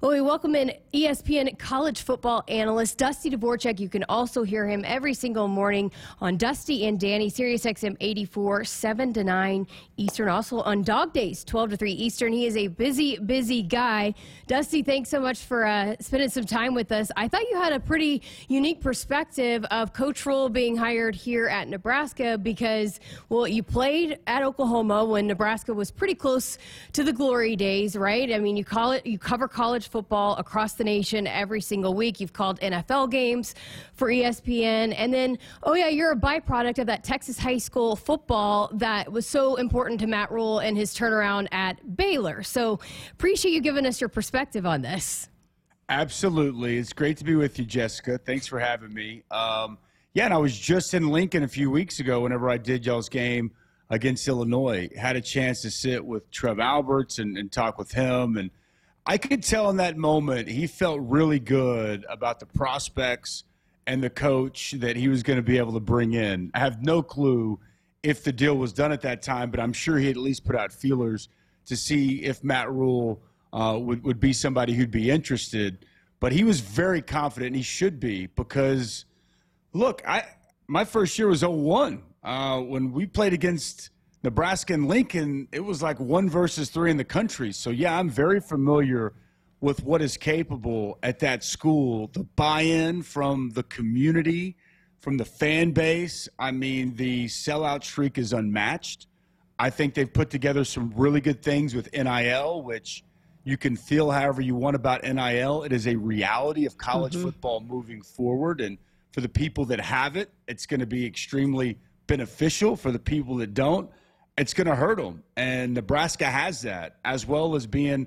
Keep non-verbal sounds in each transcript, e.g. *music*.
Well, we welcome in ESPN college football analyst Dusty Dvoracek. You can also hear him every single morning on Dusty and Danny, Sirius XM 84, 7 to 9 Eastern. Also on dog days, 12 to 3 Eastern. He is a busy, busy guy. Dusty, thanks so much for uh, spending some time with us. I thought you had a pretty unique perspective of Coach Rhule being hired here at Nebraska because, well, you played at Oklahoma when Nebraska was pretty close to the glory days, right? I mean, you call it, you cover college football across the nation every single week. You've called NFL games for ESPN. And then, oh, yeah, you're a byproduct of that Texas high school football that was so important to Matt Rhule and his turnaround at Baylor. So appreciate you giving us your perspective on this. Absolutely. It's great to be with you, Jessica. Thanks for having me. Um, yeah, and I was just in Lincoln a few weeks ago whenever I did y'all's game against Illinois. Had a chance to sit with Trev Alberts and, and talk with him and – I could tell in that moment he felt really good about the prospects and the coach that he was going to be able to bring in. I have no clue if the deal was done at that time, but I'm sure he at least put out feelers to see if Matt Rhule uh, would, would be somebody who'd be interested. But he was very confident, and he should be, because look, I my first year was 01. Uh, when we played against – Nebraska and Lincoln, it was like one versus three in the country. So, yeah, I'm very familiar with what is capable at that school. The buy in from the community, from the fan base. I mean, the sellout streak is unmatched. I think they've put together some really good things with NIL, which you can feel however you want about NIL. It is a reality of college mm-hmm. football moving forward. And for the people that have it, it's going to be extremely beneficial. For the people that don't, it's going to hurt them. And Nebraska has that, as well as being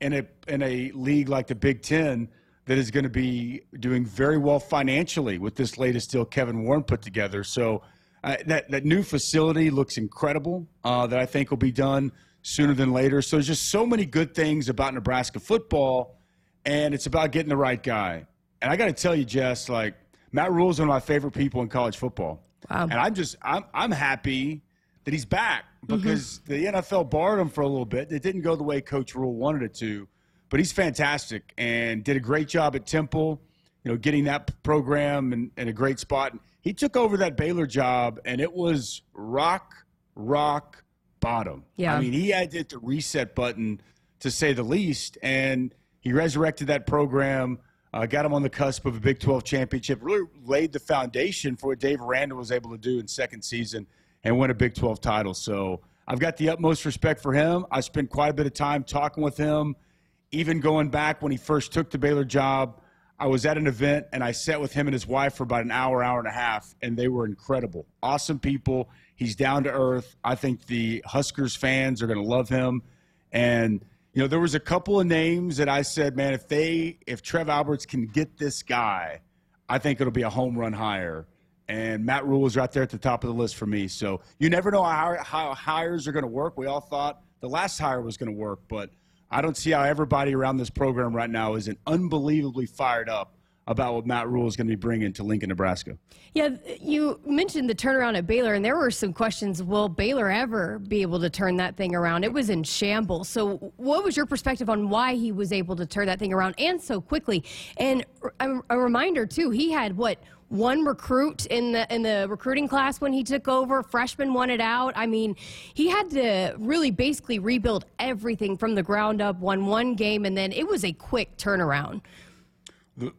in a in a league like the Big Ten that is going to be doing very well financially with this latest deal Kevin Warren put together. So uh, that that new facility looks incredible. Uh, that I think will be done sooner than later. So there's just so many good things about Nebraska football, and it's about getting the right guy. And I got to tell you, Jess, like Matt Rhule is one of my favorite people in college football. Wow. And I'm just I'm I'm happy that he's back because mm-hmm. the NFL barred him for a little bit. It didn't go the way Coach Rhule wanted it to, but he's fantastic and did a great job at Temple, you know, getting that program in, in a great spot. He took over that Baylor job, and it was rock, rock bottom. Yeah. I mean, he had to hit the reset button, to say the least, and he resurrected that program. Uh, got him on the cusp of a Big 12 championship. Really laid the foundation for what Dave Aranda was able to do in second season and win a Big 12 title. So I've got the utmost respect for him. I spent quite a bit of time talking with him, even going back when he first took the Baylor job. I was at an event and I sat with him and his wife for about an hour, hour and a half, and they were incredible. Awesome people. He's down to earth. I think the Huskers fans are going to love him. And, you know, there was a couple of names that I said, man, if they, if Trev Alberts can get this guy, I think it'll be a home run hire and Matt Rhule is right there at the top of the list for me. So you never know how, how hires are going to work. We all thought the last hire was going to work, but I don't see how everybody around this program right now isn't unbelievably fired up about what Matt Rhule is going to be bringing to Lincoln, Nebraska. Yeah, you mentioned the turnaround at Baylor, and there were some questions. Will Baylor ever be able to turn that thing around? It was in shambles. So, what was your perspective on why he was able to turn that thing around and so quickly? And a, a reminder too, he had what one recruit in the in the recruiting class when he took over. Freshman wanted out. I mean, he had to really basically rebuild everything from the ground up. Won one game, and then it was a quick turnaround.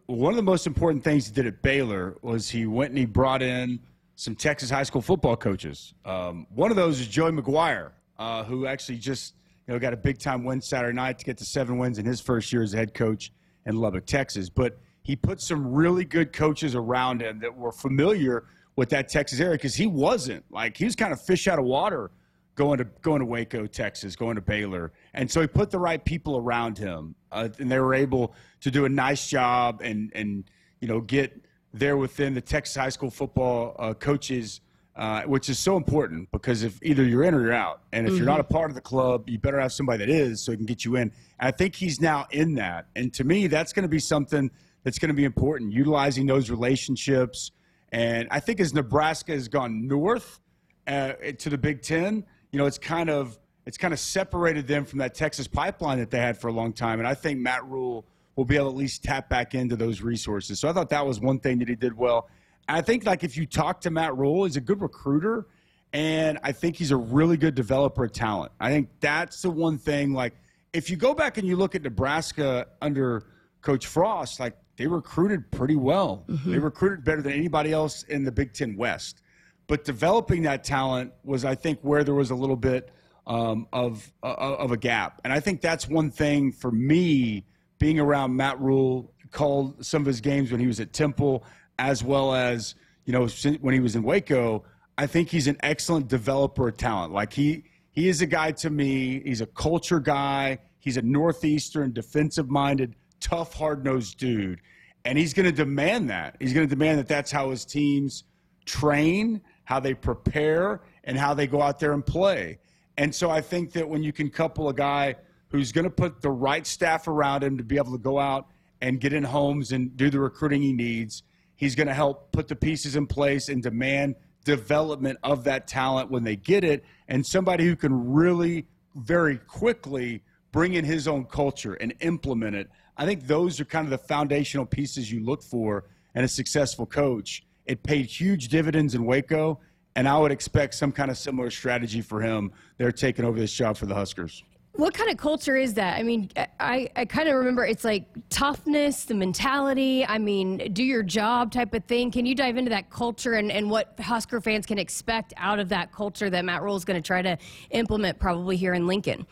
one of the most important things he did at Baylor was he went and he brought in some Texas high school football coaches. Um, one of those is Joey McGuire, uh, who actually just you know got a big time win Saturday night to get to seven wins in his first year as head coach in Lubbock, Texas. But he put some really good coaches around him that were familiar with that Texas area because he wasn't like he was kind of fish out of water going to going to Waco, Texas, going to Baylor, and so he put the right people around him, uh, and they were able to do a nice job and and you know get there within the Texas high school football uh, coaches. Uh, which is so important because if either you're in or you're out, and if mm-hmm. you're not a part of the club, you better have somebody that is so he can get you in. And I think he's now in that, and to me, that's going to be something that's going to be important, utilizing those relationships. And I think as Nebraska has gone north uh, to the Big Ten, you know, it's kind of it's kind of separated them from that Texas pipeline that they had for a long time. And I think Matt Rhule will be able to at least tap back into those resources. So I thought that was one thing that he did well. I think like if you talk to Matt Rhule, he's a good recruiter, and I think he's a really good developer of talent. I think that's the one thing. Like if you go back and you look at Nebraska under Coach Frost, like they recruited pretty well. Mm-hmm. They recruited better than anybody else in the Big Ten West. But developing that talent was, I think, where there was a little bit um, of uh, of a gap. And I think that's one thing for me being around Matt Rhule, called some of his games when he was at Temple, as well as you know when he was in Waco. I think he's an excellent developer of talent. Like he he is a guy to me. He's a culture guy. He's a northeastern defensive minded, tough, hard nosed dude, and he's going to demand that. He's going to demand that that's how his teams train, how they prepare, and how they go out there and play. And so I think that when you can couple a guy who's going to put the right staff around him to be able to go out and get in homes and do the recruiting he needs, he's going to help put the pieces in place and demand development of that talent when they get it, and somebody who can really very quickly bring in his own culture and implement it. I think those are kind of the foundational pieces you look for in a successful coach. It paid huge dividends in Waco and I would expect some kind of similar strategy for him. They're taking over this job for the Huskers. What kind of culture is that? I mean, I, I kind of remember it's like toughness, the mentality, I mean, do your job type of thing. Can you dive into that culture and, and what Husker fans can expect out of that culture that Matt Rhule is going to try to implement probably here in Lincoln?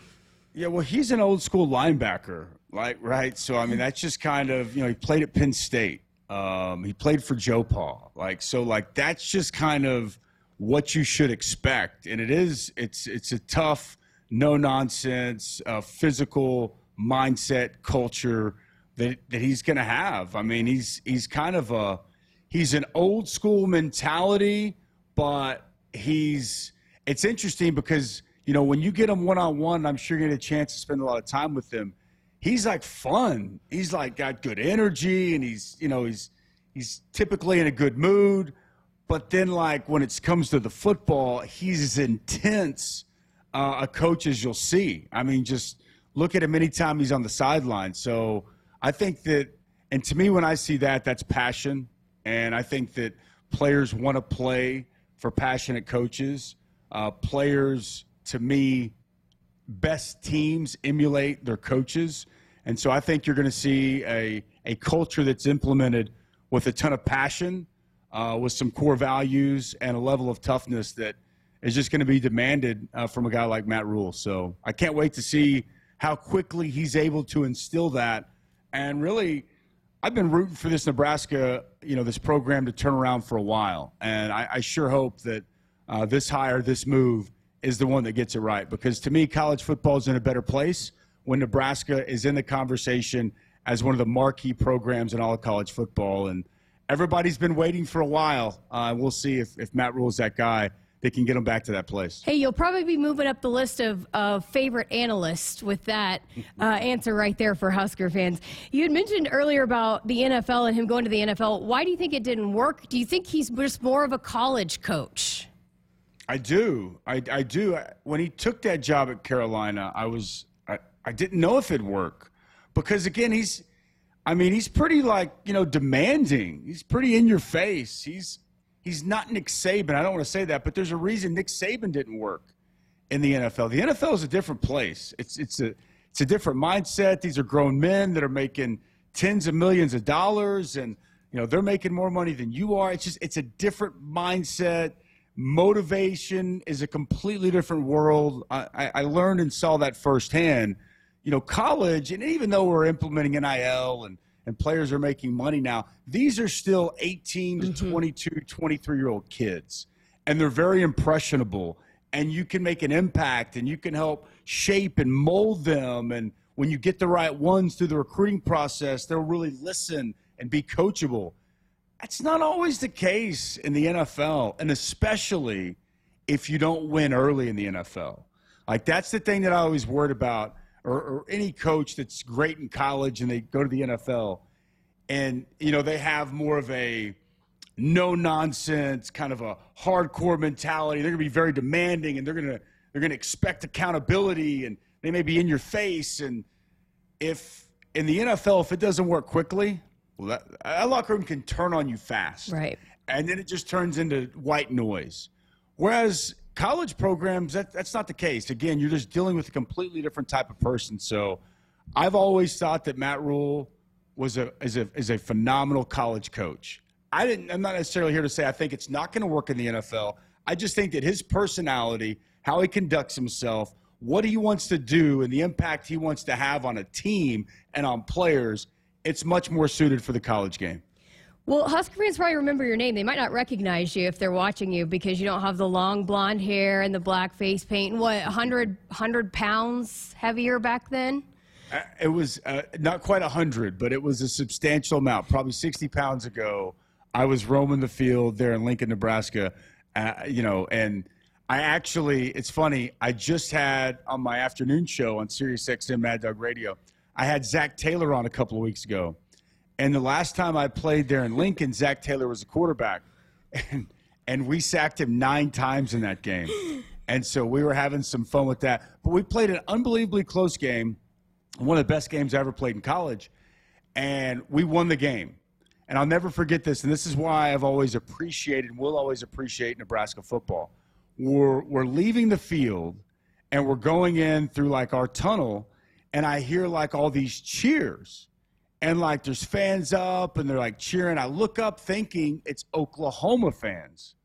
Yeah, well, he's an old school linebacker, like, right? So, I mean, that's just kind of, you know, he played at Penn State. Um, he played for Joe Pa. Like, so, like, that's just kind of what you should expect. And it is it's it's a tough, no nonsense, uh, physical mindset culture that that he's going to have. I mean, he's he's kind of a he's an old school mentality, but he's it's interesting because you know when you get him one on one, I'm sure you get a chance to spend a lot of time with him. He's like fun. He's like got good energy, and he's you know he's he's typically in a good mood. But then, like when it comes to the football, he's as intense uh, a coach as you'll see. I mean, just look at him anytime he's on the sideline. So I think that, and to me, when I see that, that's passion. And I think that players want to play for passionate coaches. Uh, players, to me, best teams emulate their coaches. And so I think you're going to see a, a culture that's implemented with a ton of passion uh, with some core values and a level of toughness that is just going to be demanded uh, from a guy like Matt Rhule. So I can't wait to see how quickly he's able to instill that. And really, I've been rooting for this Nebraska, you know, this program to turn around for a while. And I, I sure hope that uh, this hire, this move, is the one that gets it right. Because to me, college football is in a better place when Nebraska is in the conversation as one of the marquee programs in all of college football. And everybody's been waiting for a while. Uh, we'll see if, if Matt Rhule's that guy they can get him back to that place. Hey, you'll probably be moving up the list of, of favorite analysts with that *laughs* uh, answer right there for Husker fans. You had mentioned earlier about the NFL and him going to the NFL. Why do you think it didn't work? Do you think he's just more of a college coach? I do. I, I do. When he took that job at Carolina, I was I, I didn't know if it'd work because again he's I mean, he's pretty like you know demanding. He's pretty in your face. He's he's not Nick Saban. I don't want to say that, but there's a reason Nick Saban didn't work in the NFL. The NFL is a different place. It's it's a it's a different mindset. These are grown men that are making tens of millions of dollars, and you know they're making more money than you are. It's just it's a different mindset. Motivation is a completely different world. I, I learned and saw that firsthand you know, college, and even though we're implementing NIL and, and players are making money now, these are still 18 to mm-hmm. 22, 23 year old kids. And they're very impressionable. And you can make an impact and you can help shape and mold them. And when you get the right ones through the recruiting process, they'll really listen and be coachable. That's not always the case in the NFL, and especially if you don't win early in the NFL. Like, that's the thing that I always worried about or, or any coach that's great in college and they go to the NFL and you know they have more of a no nonsense kind of a hardcore mentality. They're going to be very demanding and they're going to they're going to expect accountability and they may be in your face. And if in the NFL, if it doesn't work quickly, well, that, that locker room can turn on you fast. Right. And then it just turns into white noise. Whereas college programs, that, that's not the case. Again, you're just dealing with a completely different type of person. So I've always thought that Matt Rhule was a is a is a phenomenal college coach. I didn't. I'm not necessarily here to say I think it's not going to work in the NFL. I just think that his personality, how he conducts himself, what he wants to do, and the impact he wants to have on a team and on players, it's much more suited for the college game. Well, Husker fans probably remember your name. They might not recognize you if they're watching you because you don't have the long blonde hair and the black face paint. What, 100, 100 pounds heavier back then? Uh, it was uh, not quite 100, but it was a substantial amount. Probably 60 pounds ago, I was roaming the field there in Lincoln, Nebraska. Uh, you know, and I actually, it's funny, I just had on my afternoon show on Sirius XM Mad Dog Radio, I had Zac Taylor on a couple of weeks ago. And the last time I played there in Lincoln, Zac Taylor was a quarterback. And, and we sacked him nine times in that game. And so we were having some fun with that. But we played an unbelievably close game, one of the best games I ever played in college. And we won the game. And I'll never forget this. And this is why I've always appreciated and will always appreciate Nebraska football. We're, we're leaving the field and we're going in through like our tunnel. And I hear like all these cheers and like there's fans up and they're like cheering. I look up thinking it's Oklahoma fans.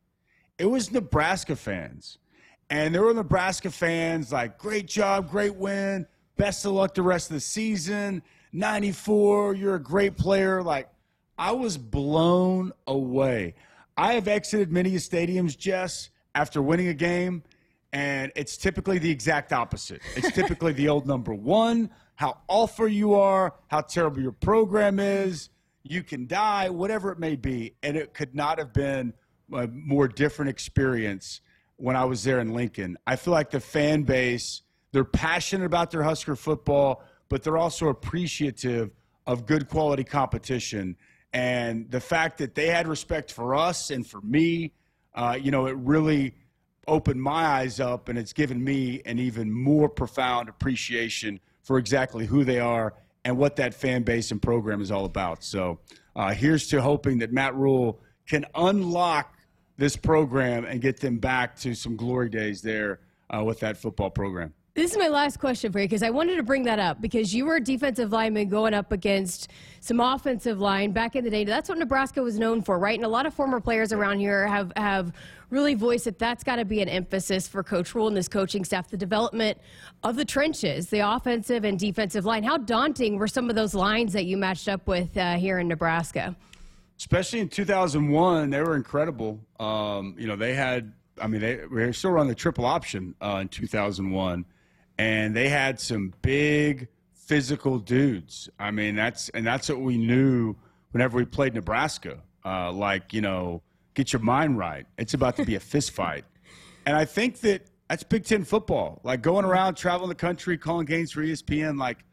It was Nebraska fans. And there were Nebraska fans like, great job, great win, best of luck the rest of the season, 94, you're a great player. Like, I was blown away. I have exited many stadiums, Jess, after winning a game, and it's typically the exact opposite. It's typically the old number one, how awful you are, how terrible your program is, you can die, whatever it may be. And it could not have been a more different experience when I was there in Lincoln. I feel like the fan base, they're passionate about their Husker football, but they're also appreciative of good quality competition. And the fact that they had respect for us and for me, uh, you know, it really opened my eyes up and it's given me an even more profound appreciation for exactly who they are and what that fan base and program is all about. So uh, here's to hoping that Matt Rhule can unlock this program and get them back to some glory days there uh, with that football program. This is my last question for you because I wanted to bring that up because you were a defensive lineman going up against some offensive line back in the day. That's what Nebraska was known for, right? And a lot of former players around here have, have really voiced that that's got to be an emphasis for Coach Rhule and this coaching staff the development of the trenches, the offensive and defensive line. How daunting were some of those lines that you matched up with uh, here in Nebraska? Especially in 2001, they were incredible. Um, you know, they had, I mean, they, they still run the triple option uh, in 2001 and they had some big physical dudes. I mean, that's and that's what we knew whenever we played Nebraska. Uh, like you know, get your mind right. It's about to be a *laughs* fist fight, and I think that that's Big Ten football. Like going around, traveling the country, calling games for ESPN. Like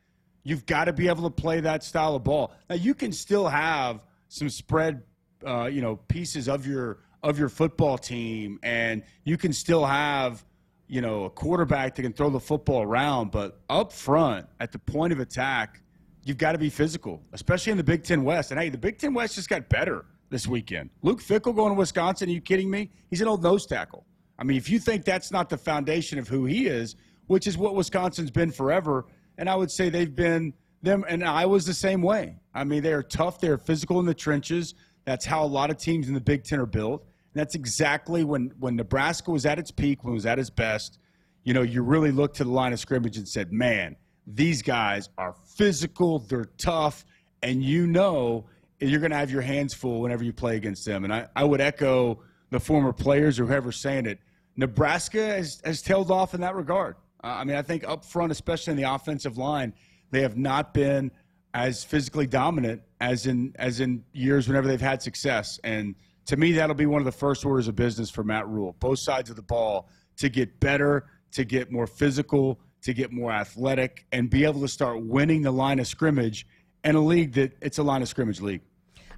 you've got to be able to play that style of ball. Now you can still have some spread, uh, you know, pieces of your of your football team, and you can still have you know, a quarterback that can throw the football around, but up front at the point of attack, you've got to be physical, especially in the Big Ten West. And hey, the Big Ten West just got better this weekend. Luke Fickell going to Wisconsin, are you kidding me? He's an old nose tackle. I mean, if you think that's not the foundation of who he is, which is what Wisconsin's been forever, and I would say they've been them, and I was the same way. I mean, they are tough, they're physical in the trenches. That's how a lot of teams in the Big Ten are built. That's exactly when, when Nebraska was at its peak, when it was at its best. You know, you really looked to the line of scrimmage and said, man, these guys are physical, they're tough, and you know you're going to have your hands full whenever you play against them. And I, I would echo the former players or whoever's saying it. Nebraska has, has tailed off in that regard. Uh, I mean, I think up front, especially in the offensive line, they have not been as physically dominant as in as in years whenever they've had success. And – to me, that'll be one of the first orders of business for Matt Rhule, Both sides of the ball to get better, to get more physical, to get more athletic, and be able to start winning the line of scrimmage in a league that it's a line of scrimmage league.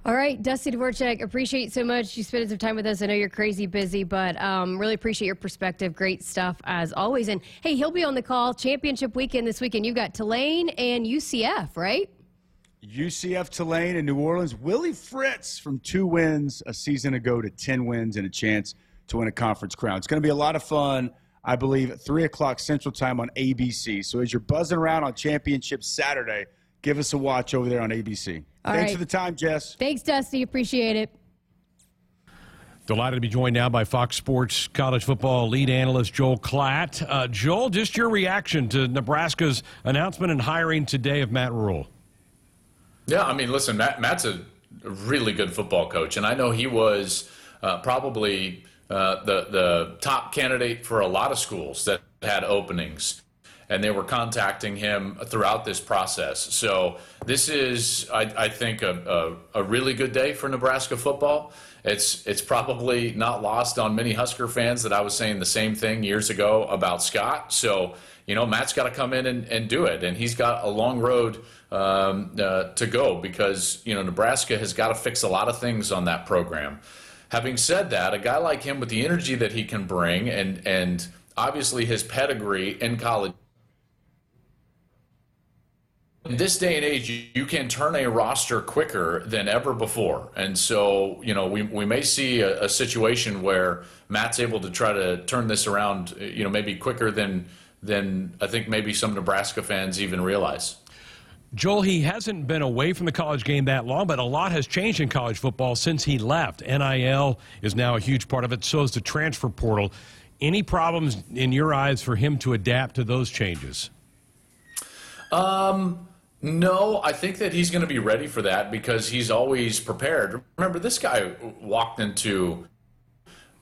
All right, Dusty Dvoracek, appreciate so much you spending some time with us. I know you're crazy busy, but um, really appreciate your perspective. Great stuff as always. And hey, he'll be on the call championship weekend this weekend. You've got Tulane and UCF, right? UCF Tulane in New Orleans. Willie Fritz from two wins a season ago to 10 wins and a chance to win a conference crown. It's going to be a lot of fun, I believe, at 3 o'clock Central Time on ABC. So as you're buzzing around on Championship Saturday, give us a watch over there on ABC. All Thanks right. for the time, Jess. Thanks, Dusty. Appreciate it. Delighted to be joined now by Fox Sports college football lead analyst Joel Klatt. Uh, Joel, just your reaction to Nebraska's announcement and hiring today of Matt Rhule. Yeah, I mean, listen, Matt, Matt's a really good football coach, and I know he was uh, probably uh, the the top candidate for a lot of schools that had openings, and they were contacting him throughout this process. So this is, I, I think, a, a, a really good day for Nebraska football. It's it's probably not lost on many Husker fans that I was saying the same thing years ago about Scott. So you know, Matt's got to come in and, and do it, and he's got a long road um, uh, to go because you know Nebraska has got to fix a lot of things on that program. Having said that, a guy like him with the energy that he can bring, and and obviously his pedigree in college in this day and age, you, can turn a roster quicker than ever before. And so, you know, we, we may see a, a situation where Matt's able to try to turn this around, you know, maybe quicker than, than I think maybe some Nebraska fans even realize. Joel, he hasn't been away from the college game that long, but a lot has changed in college football since he left. NIL is now a huge part of it, so is the transfer portal. Any problems in your eyes for him to adapt to those changes? Um, no, I think that he's going to be ready for that because he's always prepared. Remember, this guy walked into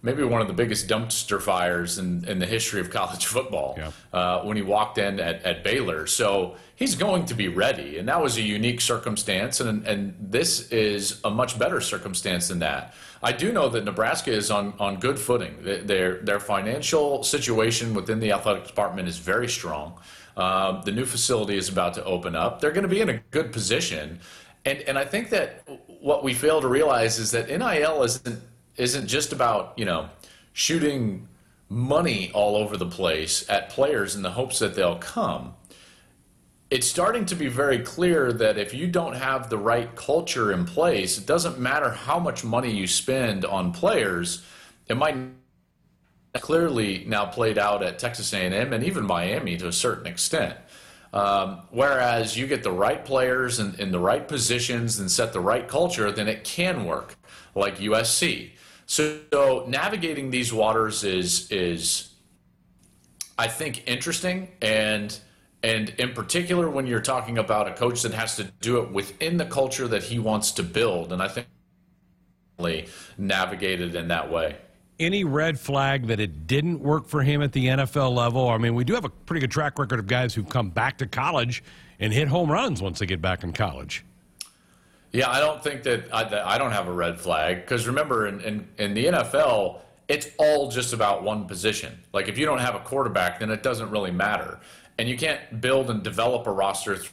maybe one of the biggest dumpster fires in, in the history of *laughs* college football Yeah. uh, when he walked in at, at Baylor. So he's going to be ready. And that was a unique circumstance. And, and this is a much better circumstance than that. I do know that Nebraska is on, on good footing. Their, their financial situation within the athletic department is very strong. Um, the new facility is about to open up. They're going to be in a good position. And, and I think that what we fail to realize is that NIL isn't isn't just about you know shooting money all over the place at players in the hopes that they'll come. It's starting to be very clear that if you don't have the right culture in place, it doesn't matter how much money you spend on players. It might clearly now played out at Texas A&M and even Miami to a certain extent. Um, whereas you get the right players in, in the right positions and set the right culture, then it can work, like USC. So, so navigating these waters is is I think interesting and and in particular when you're talking about a coach that has to do it within the culture that he wants to build, and I think navigated in that way. Any red flag that it didn't work for him at the NFL level? I mean, we do have a pretty good track record of guys who've come back to college and hit home runs once they get back in college. Yeah, I don't think that I, that I don't have a red flag because remember, in, in, in the NFL, it's all just about one position. Like if you don't have a quarterback, then it doesn't really matter, and you can't build and develop a roster through.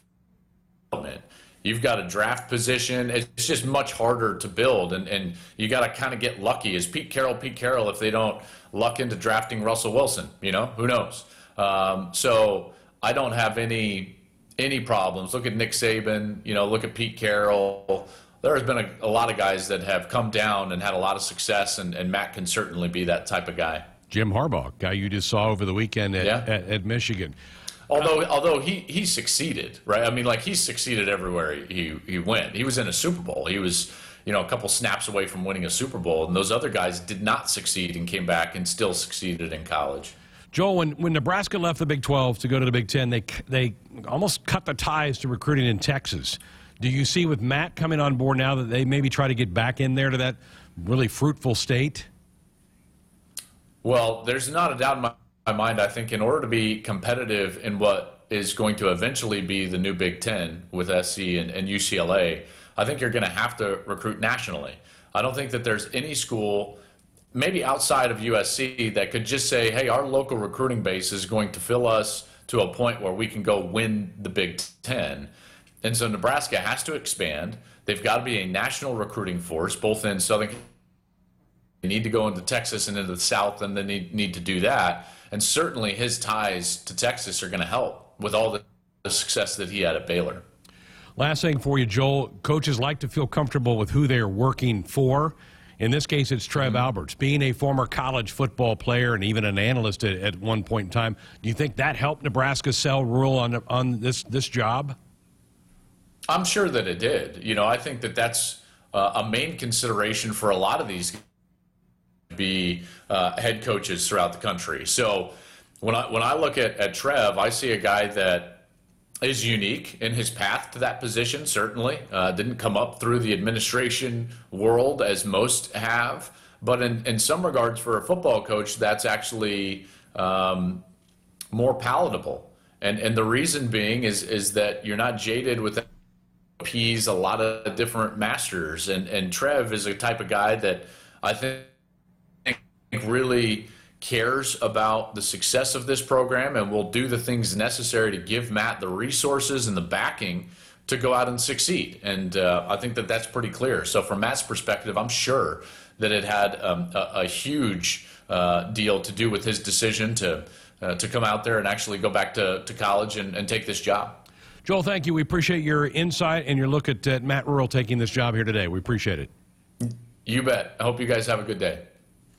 You've got a draft position. It's just much harder to build, and, and you got to kind of get lucky. Is Pete Carroll Pete Carroll if they don't luck into drafting Russell Wilson? You know, who knows? Um, so I don't have any any problems. Look at Nick Saban. You know, look at Pete Carroll. There has been a, a lot of guys that have come down and had a lot of success, and, and Matt can certainly be that type of guy. Jim Harbaugh, guy you just saw over the weekend at, Yeah. at, at Michigan. Although, although he he succeeded, right? I mean, like he succeeded everywhere he he went. He was in a Super Bowl. He was, you know, a couple snaps away from winning a Super Bowl, and those other guys did not succeed and came back and still succeeded in college. Joel, when, when Nebraska left the Big 12 to go to the Big 10, they, they almost cut the ties to recruiting in Texas. Do you see with Matt coming on board now that they maybe try to get back in there to that really fruitful state? Well, there's not a doubt in my, my mind. I think in order to be competitive in what is going to eventually be the new Big Ten with SC and, and UCLA, I think you're going to have to recruit nationally. I don't think that there's any school, maybe outside of USC, that could just say, hey, our local recruiting base is going to fill us to a point where we can go win the Big Ten. And so Nebraska has to expand. They've got to be a national recruiting force, both in Southern. They need to go into Texas and into the South, and they need, need to do that. And certainly his ties to Texas are going to help with all the, the success that he had at Baylor. Last thing for you, Joel. Coaches like to feel comfortable with who they're working for. In this case, it's Trev mm-hmm. Alberts. Being a former college football player and even an analyst at, at, one point in time, do you think that helped Nebraska sell Rhule on on this this job? I'm sure that it did. You know, I think that that's uh, a main consideration for a lot of these be uh, head coaches throughout the country. So when I when I look at, at Trev, I see a guy that is unique in his path to that position. Certainly, uh, didn't come up through the administration world as most have, but in in some regards, for a football coach, that's actually um, more palatable. And and the reason being is is that you're not jaded with appease a lot of different masters. And and Trev is a type of guy that I think really cares about the success of this program and will do the things necessary to give Matt the resources and the backing to go out and succeed. And uh, I think that that's pretty clear. So, from Matt's perspective, I'm sure that it had um, a, a, huge uh, deal to do with his decision to uh, to come out there and actually go back to, to college and, and take this job. Joel, thank you. We appreciate your insight and your look at Matt Rhule taking this job here today. We appreciate it. You bet. I hope you guys have a good day.